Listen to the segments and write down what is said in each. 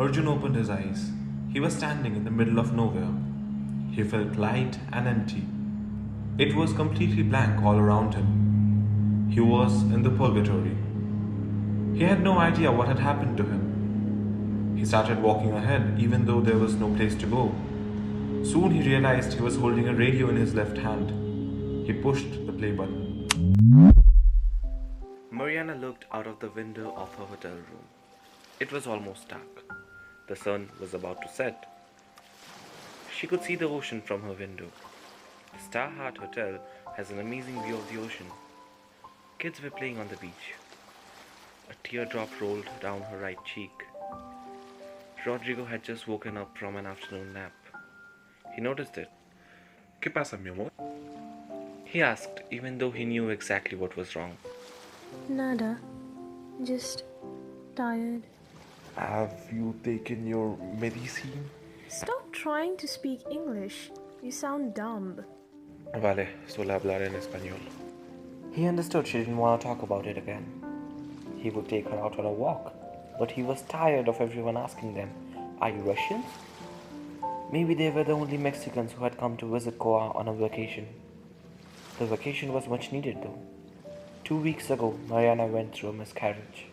Arjun opened his eyes. He was standing in the middle of nowhere. He felt light and empty. It was completely blank all around him. He was in the purgatory. He had no idea what had happened to him. He started walking ahead even though there was no place to go. Soon he realized he was holding a radio in his left hand. He pushed the play button. Mariana looked out of the window of her hotel room. It was almost dark. The sun was about to set. She could see the ocean from her window. The Star Heart Hotel has an amazing view of the ocean. Kids were playing on the beach. A teardrop rolled down her right cheek. Rodrigo had just woken up from an afternoon nap. He noticed it. ¿Qué pasa, mi amor? He asked, even though he knew exactly what was wrong. Nada. Just tired. Have you taken your medicine? Stop trying to speak English. You sound dumb. Vale, suele hablar en español. He understood she didn't want to talk about it again. He would take her out on a walk, but he was tired of everyone asking them, Are you Russians? Maybe they were the only Mexicans who had come to visit Goa on a vacation. The vacation was much needed though. Two weeks ago, Mariana went through a miscarriage.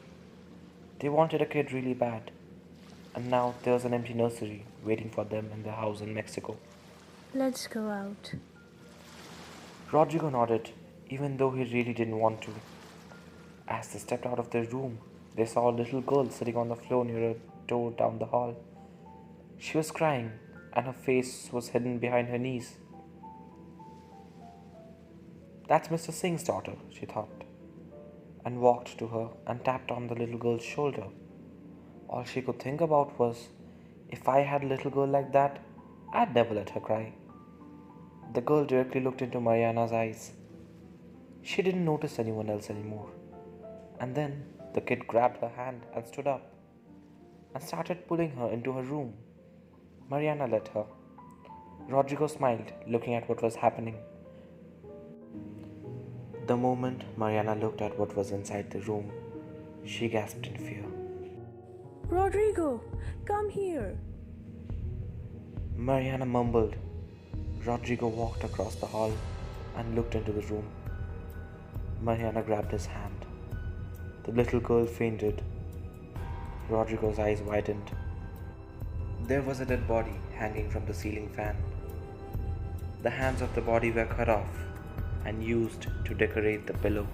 They wanted a kid really bad, and now there's an empty nursery waiting for them in the house in Mexico. Let's go out. Rodrigo nodded, even though he really didn't want to. As they stepped out of their room, they saw a little girl sitting on the floor near a door down the hall. She was crying, and her face was hidden behind her knees. That's Mr. Singh's daughter, she thought, and walked to her and tapped on the little girl's shoulder. All she could think about was, if I had a little girl like that, I'd never let her cry. The girl directly looked into Mariana's eyes. She didn't notice anyone else anymore. And then the kid grabbed her hand and stood up and started pulling her into her room. Mariana let her. Rodrigo smiled, looking at what was happening. The moment Mariana looked at what was inside the room, she gasped in fear. Rodrigo, come here. Mariana mumbled. Rodrigo walked across the hall and looked into the room. Mariana grabbed his hand. The little girl fainted. Rodrigo's eyes widened. There was a dead body hanging from the ceiling fan. The hands of the body were cut off and used to decorate the pillow.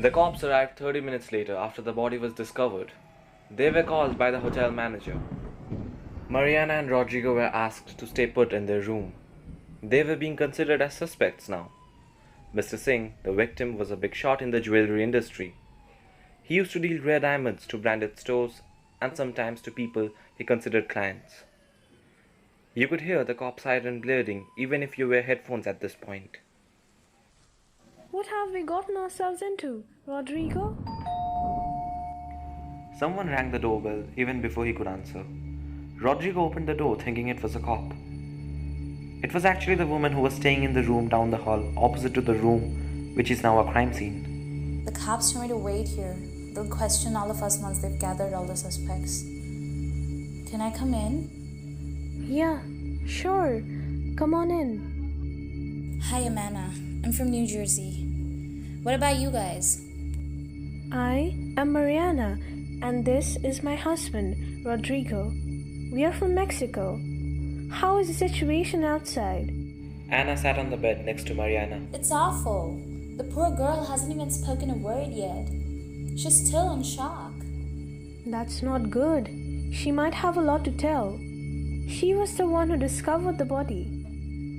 The cops arrived 30 minutes later after the body was discovered. They were called by the hotel manager. Mariana and Rodrigo were asked to stay put in their room. They were being considered as suspects now. Mr. Singh, the victim, was a big shot in the jewelry industry. He used to deal rare diamonds to branded stores and sometimes to people he considered clients. You could hear the cop siren blaring even if you wear headphones at this point. What have we gotten ourselves into, Rodrigo? Someone rang the doorbell even before he could answer. Rodrigo opened the door thinking it was a cop. It was actually the woman who was staying in the room down the hall opposite to the room, which is now a crime scene. The cops told me to wait here. They'll question all of us once they've gathered all the suspects. Can I come in? Yeah, sure. Come on in. Hi, Amanda. I'm from New Jersey. What about you guys? I am Mariana, and this is my husband, Rodrigo. We are from Mexico. How is the situation outside? Anna sat on the bed next to Mariana. It's awful. The poor girl hasn't even spoken a word yet. She's still in shock. That's not good. She might have a lot to tell. She was the one who discovered the body.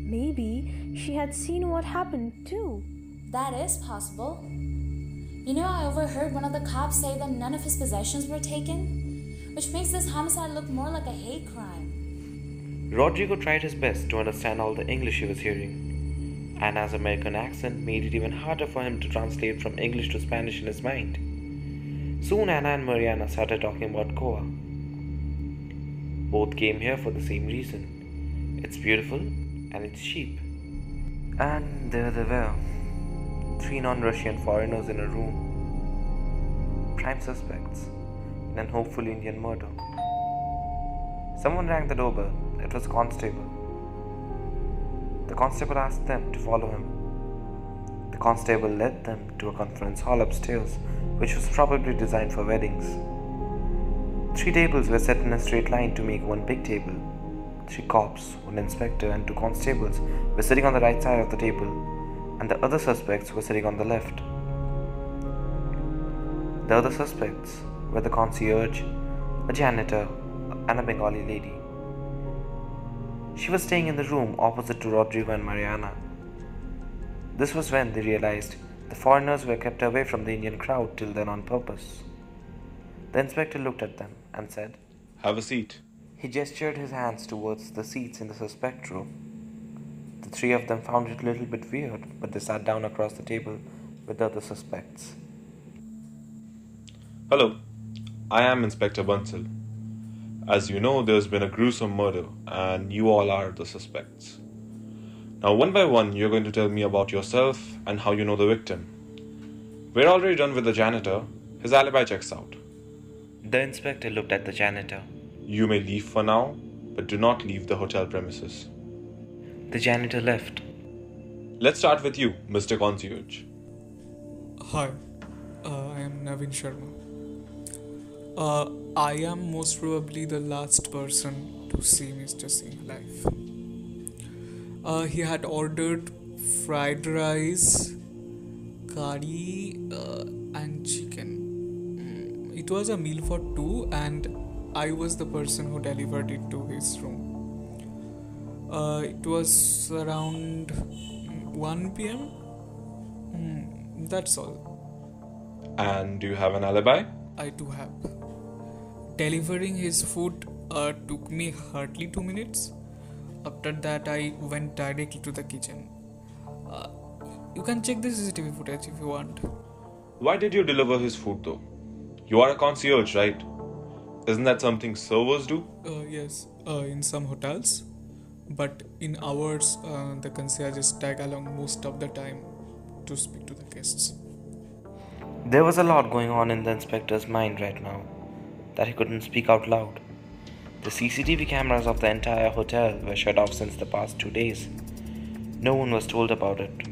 Maybe she had seen what happened too. That is possible. You know, I overheard one of the cops say that none of his possessions were taken, which makes this homicide look more like a hate crime. Rodrigo tried his best to understand all the English he was hearing. Anna's American accent made it even harder for him to translate from English to Spanish in his mind. Soon Anna and Mariana started talking about Goa. Both came here for the same reason. It's beautiful and it's cheap. And there they were. Three non Russian foreigners in a room. Prime suspects in an hopeful Indian murder. Someone rang the doorbell. It was a constable. The constable asked them to follow him. The constable led them to a conference hall upstairs, which was probably designed for weddings. Three tables were set in a straight line to make one big table. Three cops, one inspector, and two constables were sitting on the right side of the table, and the other suspects were sitting on the left. The other suspects were the concierge, a janitor, and a Bengali lady. She was staying in the room opposite to Rodrigo and Mariana. This was when they realized the foreigners were kept away from the Indian crowd till then on purpose. The inspector looked at them and said, Have a seat. He gestured his hands towards the seats in the suspect room. The three of them found it a little bit weird, but they sat down across the table with the other suspects. Hello, I am Inspector Bansal. As you know, there's been a gruesome murder, and you all are the suspects. Now, one by one, you're going to tell me about yourself and how you know the victim. We're already done with the janitor. His alibi checks out. The inspector looked at the janitor. You may leave for now, but do not leave the hotel premises. The janitor left. Let's start with you, Mr. Concierge. Hi, uh, I am Navin Sharma. Uh, I am most probably the last person to see Mr. Singh live. Uh, he had ordered fried rice, curry, uh, and chicken. Mm, It was a meal for two, and I was the person who delivered it to his room. Uh, it was around 1 pm. Mm, that's all. And do you have an alibi? I do have. Delivering his food uh, took me hardly two minutes. After that, I went directly to the kitchen. Uh, you can check the CCTV footage if you want. Why did you deliver his food though? You are a concierge, right? Isn't that something servers do? Uh, yes, uh, in some hotels, but in ours, uh, the concierges tag along most of the time to speak to the guests. There was a lot going on in the inspector's mind right now that he couldn't speak out loud. The CCTV cameras of the entire hotel were shut off since the past two days. No one was told about it,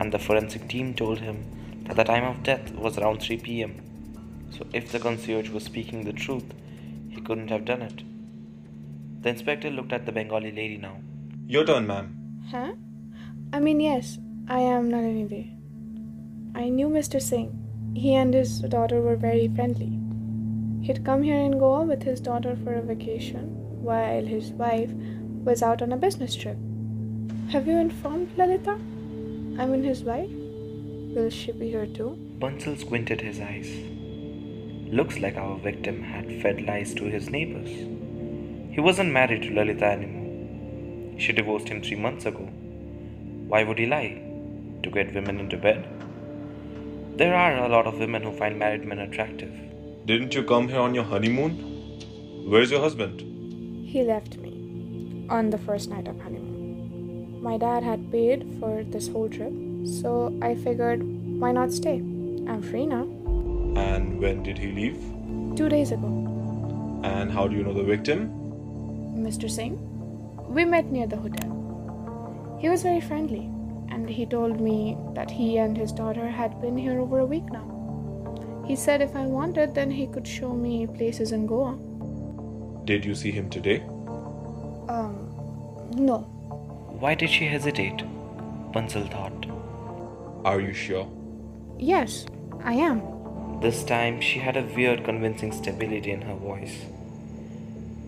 and the forensic team told him that the time of death was around 3 pm. So, if the concierge was speaking the truth, he couldn't have done it. The inspector looked at the Bengali lady now. Your turn, ma'am. Huh? I mean, yes, I am Nalini De. I knew Mr. Singh. He and his daughter were very friendly. He'd come here in Goa with his daughter for a vacation, while his wife was out on a business trip. Have you informed Lalita? I mean, his wife? Will she be here too? Bansal squinted his eyes. Looks like our victim had fed lies to his neighbors. He wasn't married to Lalita anymore. She divorced him three months ago. Why would he lie? To get women into bed? There are a lot of women who find married men attractive. Didn't you come here on your honeymoon? Where's your husband? He left me on the first night of honeymoon. My dad had paid for this whole trip, so I figured why not stay? I'm free now. And when did he leave? Two days ago. And how do you know the victim? Mr. Singh. We met near the hotel. He was very friendly, and he told me that he and his daughter had been here over a week now. He said if I wanted, then he could show me places in Goa. Did you see him today? Um, no. Why did she hesitate? Bansal thought. Are you sure? Yes, I am. This time she had a weird, convincing stability in her voice.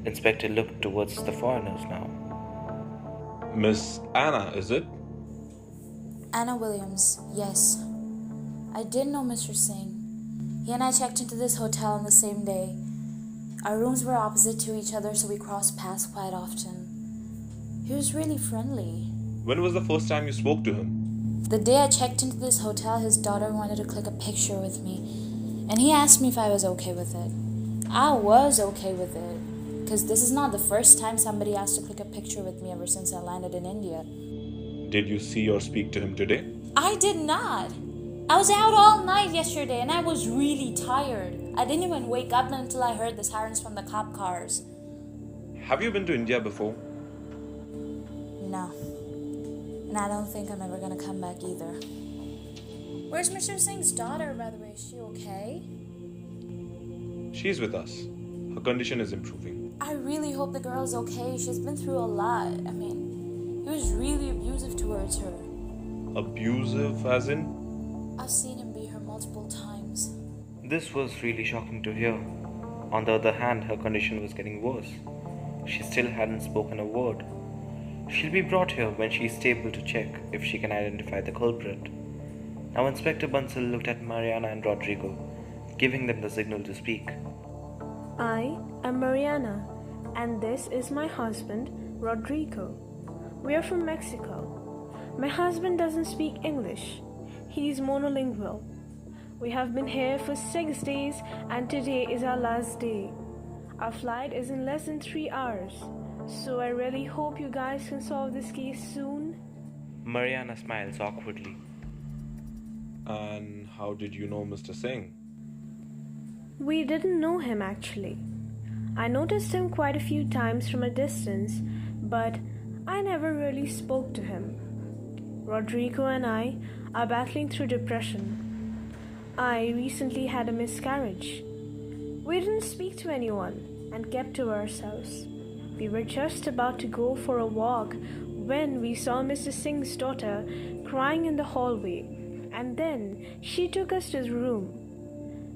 Inspector looked towards the foreigners now. Miss Anna, is it? Anna Williams, yes. I did know Mr. Singh. He and I checked into this hotel on the same day. Our rooms were opposite to each other, so we crossed paths quite often. He was really friendly. When was the first time you spoke to him? The day I checked into this hotel, his daughter wanted to click a picture with me. And he asked me if I was okay with it. I was okay with it. Because this is not the first time somebody asked to click a picture with me ever since I landed in India. Did you see or speak to him today? I did not. I was out all night yesterday and I was really tired. I didn't even wake up until I heard the sirens from the cop cars. Have you been to India before? No. And I don't think I'm ever gonna come back either. Where's Mr. Singh's daughter, by the way? Is she okay? She's with us. Her condition is improving. I really hope the girl's okay. She's been through a lot. I mean, he was really abusive towards her. Abusive, as in? I've seen him beat her multiple times. This was really shocking to hear. On the other hand, her condition was getting worse. She still hadn't spoken a word. She'll be brought here when she's stable to check if she can identify the culprit. Now, Inspector Bansal looked at Mariana and Rodrigo, giving them the signal to speak. I am Mariana, and this is my husband, Rodrigo. We are from Mexico. My husband doesn't speak English, he's monolingual. We have been here for six days, and today is our last day. Our flight is in less than three hours, so I really hope you guys can solve this case soon. Mariana smiles awkwardly. And how did you know Mr. Singh? We didn't know him actually. I noticed him quite a few times from a distance, but I never really spoke to him. Rodrigo and I are battling through depression. I recently had a miscarriage. We didn't speak to anyone and kept to ourselves. We were just about to go for a walk when we saw Mr. Singh's daughter crying in the hallway, and then she took us to his room.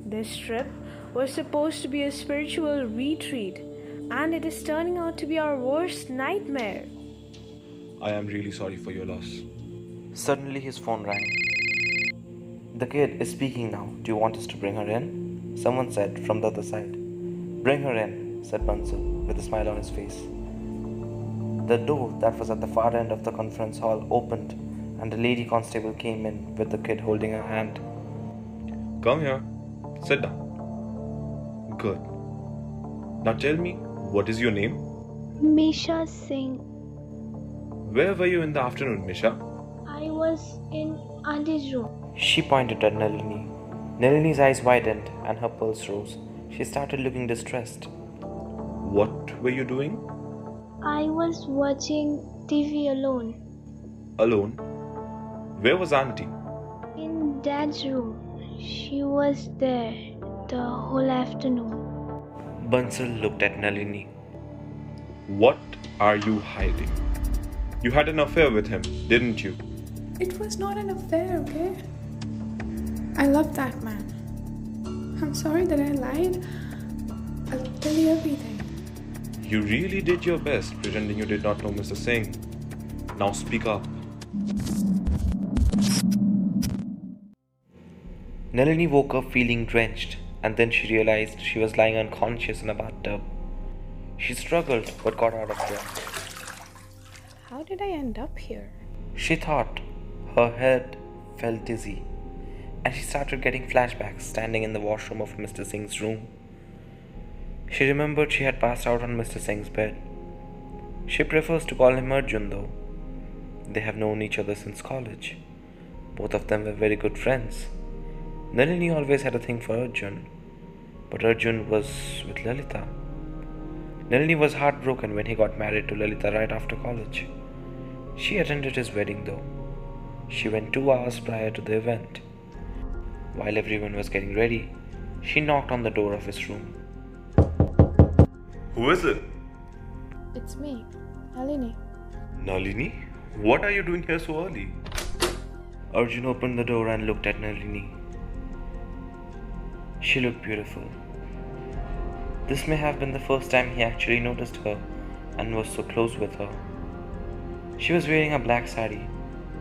This trip was supposed to be a spiritual retreat, and it is turning out to be our worst nightmare. I am really sorry for your loss. Suddenly, his phone rang. The kid is speaking now. Do you want us to bring her in? Someone said from the other side. Bring her in, said Bansal, with a smile on his face. The door that was at the far end of the conference hall opened, and a lady constable came in with the kid holding her hand. Come here. Sit down. Good. Now tell me, what is your name? Misha Singh. Where were you in the afternoon, Misha? I was in Auntie's room. She pointed at Nalini. Nalini's eyes widened and her pulse rose. She started looking distressed. What were you doing? I was watching TV alone Alone. Where was Auntie? in Dad's room. She was there the whole afternoon. Bansal looked at Nalini. What are you hiding? You had an affair with him, didn't you? It was not an affair, okay? I love that man. I'm sorry that I lied. I'll tell you everything. You really did your best pretending you did not know Mr. Singh. Now speak up. Nalini woke up feeling drenched, and then she realized she was lying unconscious in a bathtub. She struggled but got out of there. How did I end up here? She thought her head felt dizzy, and she started getting flashbacks standing in the washroom of Mr. Singh's room. She remembered she had passed out on Mr. Singh's bed. She prefers to call him Arjun though. They have known each other since college. Both of them were very good friends. Nalini always had a thing for Arjun, but Arjun was with Lalita. Nalini was heartbroken when he got married to Lalita right after college. She attended his wedding though. She went two hours prior to the event. While everyone was getting ready, she knocked on the door of his room. Who is it? It's me, Nalini. Nalini? What are you doing here so early? Arjun opened the door and looked at Nalini. She looked beautiful. This may have been the first time he actually noticed her and was so close with her. She was wearing a black sari,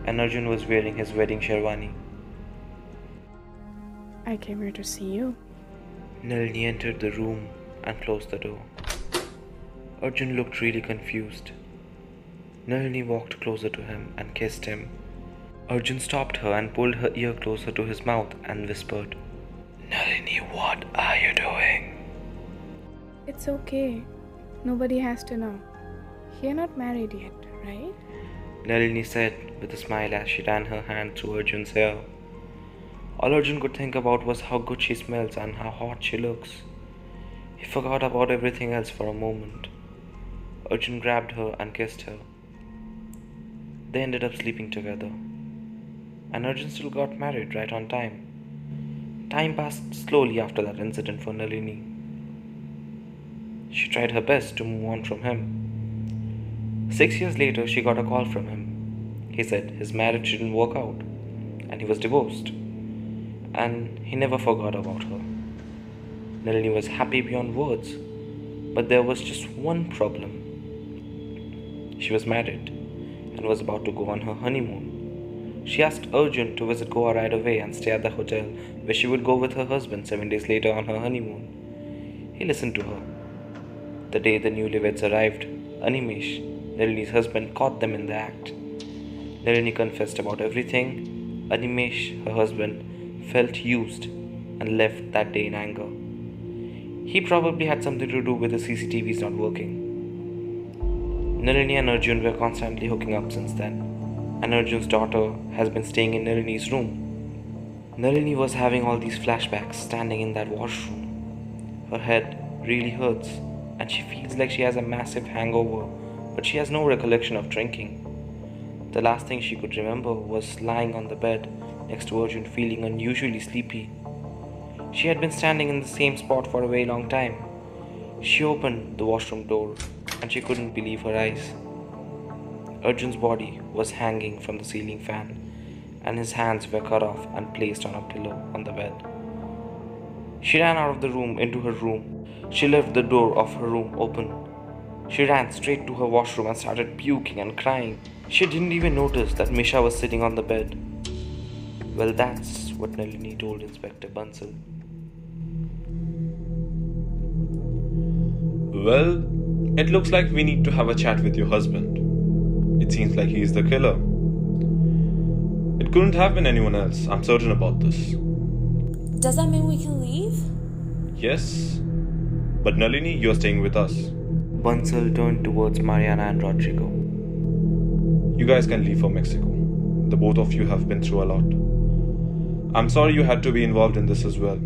and Arjun was wearing his wedding sherwani. I came here to see you. Nalini entered the room and closed the door. Arjun looked really confused. Nalini walked closer to him and kissed him. Arjun stopped her and pulled her ear closer to his mouth and whispered, Nalini, what are you doing? It's okay. Nobody has to know. You're not married yet, right? Nalini said with a smile as she ran her hand through Arjun's hair. All Arjun could think about was how good she smells and how hot she looks. He forgot about everything else for a moment. Arjun grabbed her and kissed her. They ended up sleeping together. And Arjun still got married right on time. Time passed slowly after that incident for Nalini. She tried her best to move on from him. Six years later, she got a call from him. He said his marriage didn't work out and he was divorced. And he never forgot about her. Nalini was happy beyond words, but there was just one problem. She was married and was about to go on her honeymoon. She asked Arjun to visit Goa right away and stay at the hotel where she would go with her husband seven days later on her honeymoon. He listened to her. The day the newlyweds arrived, Animesh, Nalini's husband, caught them in the act. Nalini confessed about everything. Animesh, her husband, felt used and left that day in anger. He probably had something to do with the CCTVs not working. Nalini and Arjun were constantly hooking up since then, and Arjun's daughter has been staying in Nalini's room. Nalini was having all these flashbacks standing in that washroom. Her head really hurts, and she feels like she has a massive hangover, but she has no recollection of drinking. The last thing she could remember was lying on the bed next to Arjun, feeling unusually sleepy. She had been standing in the same spot for a very long time. She opened the washroom door and she couldn't believe her eyes. Arjun's body was hanging from the ceiling fan, and his hands were cut off and placed on a pillow on the bed. She ran out of the room into her room. She left the door of her room open. She ran straight to her washroom and started puking and crying. She didn't even notice that Misha was sitting on the bed. Well, that's what Nalini told Inspector Bansal. Well, it looks like we need to have a chat with your husband. It seems like he is the killer. It couldn't have been anyone else, I'm certain about this. Does that mean we can leave? Yes? But Nalini, you're staying with us. Bansal turned towards Mariana and Rodrigo. You guys can leave for Mexico. The both of you have been through a lot. I'm sorry you had to be involved in this as well.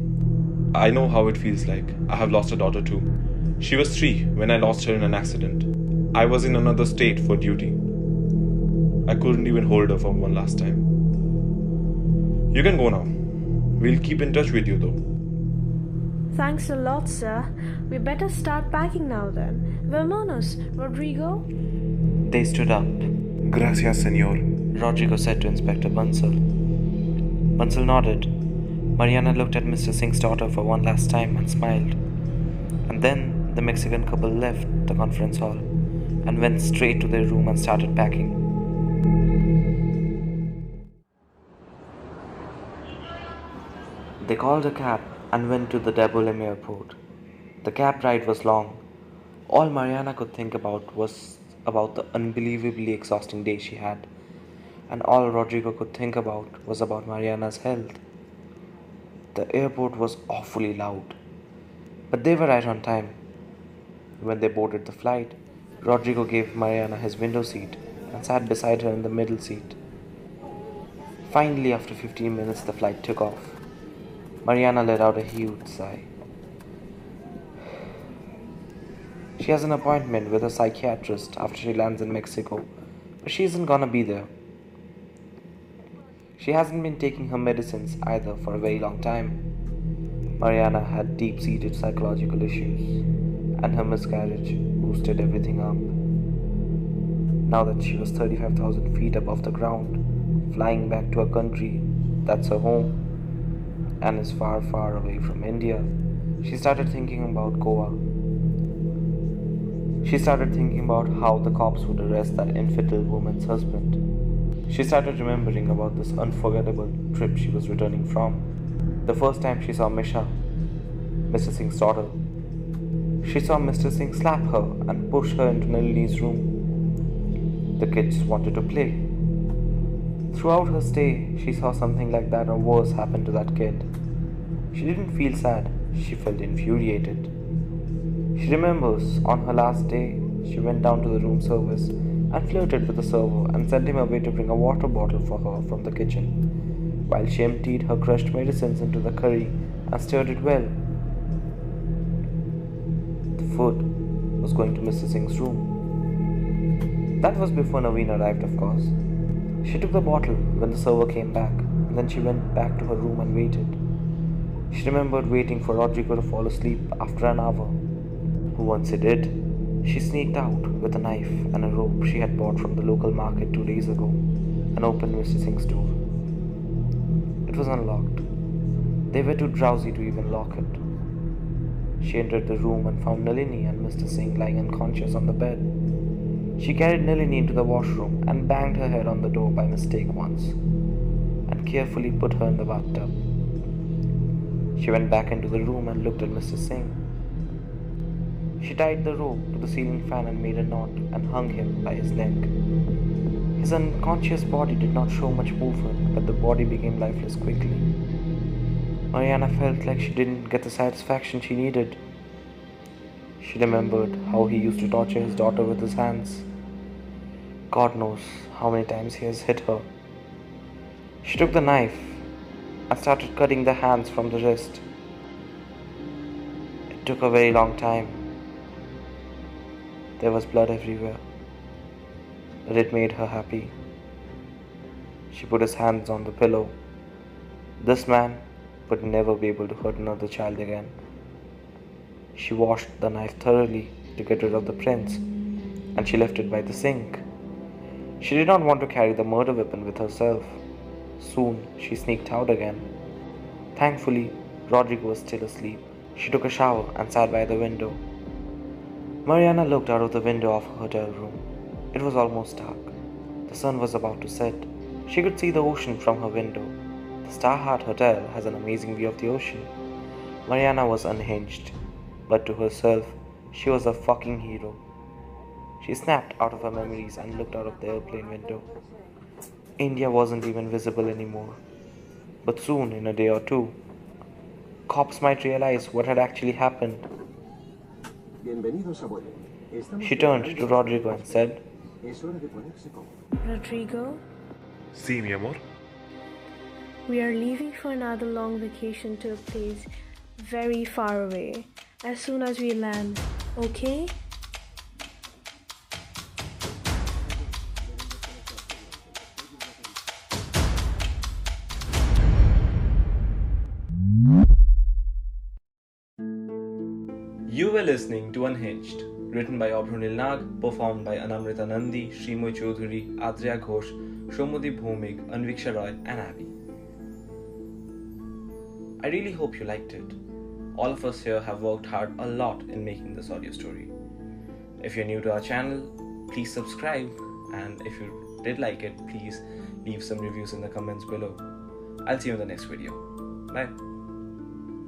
I know how it feels like. I have lost a daughter too. She was three when I lost her in an accident. I was in another state for duty. I couldn't even hold her for one last time. You can go now. We'll keep in touch with you though. Thanks a lot, sir. We better start packing now then. Vamonos, Rodrigo? They stood up. Gracias, senor. Rodrigo said to Inspector Bansal. Bansal nodded. Mariana looked at Mr. Singh's daughter for one last time and smiled. And then the Mexican couple left the conference hall and went straight to their room and started packing. They called a cab and went to the Dabolim airport. The cab ride was long. All Mariana could think about was about the unbelievably exhausting day she had, and all Rodrigo could think about was about Mariana's health. The airport was awfully loud, but they were right on time. When they boarded the flight, Rodrigo gave Mariana his window seat and sat beside her in the middle seat. Finally, after 15 minutes, the flight took off. Mariana let out a huge sigh. She has an appointment with a psychiatrist after she lands in Mexico, but she isn't gonna be there. She hasn't been taking her medicines either for a very long time. Mariana had deep seated psychological issues and her miscarriage boosted everything up. Now that she was 35,000 feet above the ground, flying back to a country that's her home and is far, far away from India, she started thinking about Goa. She started thinking about how the cops would arrest that infidel woman's husband. She started remembering about this unforgettable trip she was returning from. The first time she saw Misha, Mr. Singh's daughter, she saw Mr. Singh slap her and push her into Nalini's room. The kids wanted to play. Throughout her stay, she saw something like that or worse happen to that kid. She didn't feel sad, she felt infuriated. She remembers on her last day, she went down to the room service and flirted with the server and sent him away to bring a water bottle for her from the kitchen, while she emptied her crushed medicines into the curry and stirred it well. The food was going to Mr. Singh's room. That was before Naveen arrived, of course. She took the bottle when the server came back, and then she went back to her room and waited. She remembered waiting for Rodrigo to fall asleep after an hour. Once he did, she sneaked out with a knife and a rope she had bought from the local market two days ago and opened Mr. Singh's door. It was unlocked. They were too drowsy to even lock it. She entered the room and found Nalini and Mr. Singh lying unconscious on the bed. She carried Nalini into the washroom and banged her head on the door by mistake once, and carefully put her in the bathtub. She went back into the room and looked at Mr. Singh. She tied the rope to the ceiling fan and made a knot and hung him by his neck. His unconscious body did not show much movement, but the body became lifeless quickly. Mariana felt like she didn't get the satisfaction she needed. She remembered how he used to torture his daughter with his hands. God knows how many times he has hit her. She took the knife and started cutting the hands from the wrist. It took a very long time. There was blood everywhere, but it made her happy. She put his hands on the pillow. This man would never be able to hurt another child again. She washed the knife thoroughly to get rid of the prints, and she left it by the sink. She did not want to carry the murder weapon with herself. Soon she sneaked out again. Thankfully, Rodrigo was still asleep. She took a shower and sat by the window. Mariana looked out of the window of her hotel room. It was almost dark. The sun was about to set. She could see the ocean from her window. The Starheart Hotel has an amazing view of the ocean. Mariana was unhinged, but to herself, she was a fucking hero. She snapped out of her memories and looked out of the airplane window. India wasn't even visible anymore. But soon, in a day or two, cops might realize what had actually happened. She turned to Rodrigo and said, Rodrigo, Sí, mi amor. we are leaving for another long vacation to a place very far away as soon as we land, okay? Listening to Unhinged, written by Abhrunil Nag, performed by Anamrita Nandi, Shrimoy Chaudhary, Adria Ghosh, Shomudi Bhumik, Anviksha Roy, and Abby. I really hope you liked it. All of us here have worked hard a lot in making this audio story. If you're new to our channel, please subscribe, and if you did like it, please leave some reviews in the comments below. I'll see you in the next video. Bye.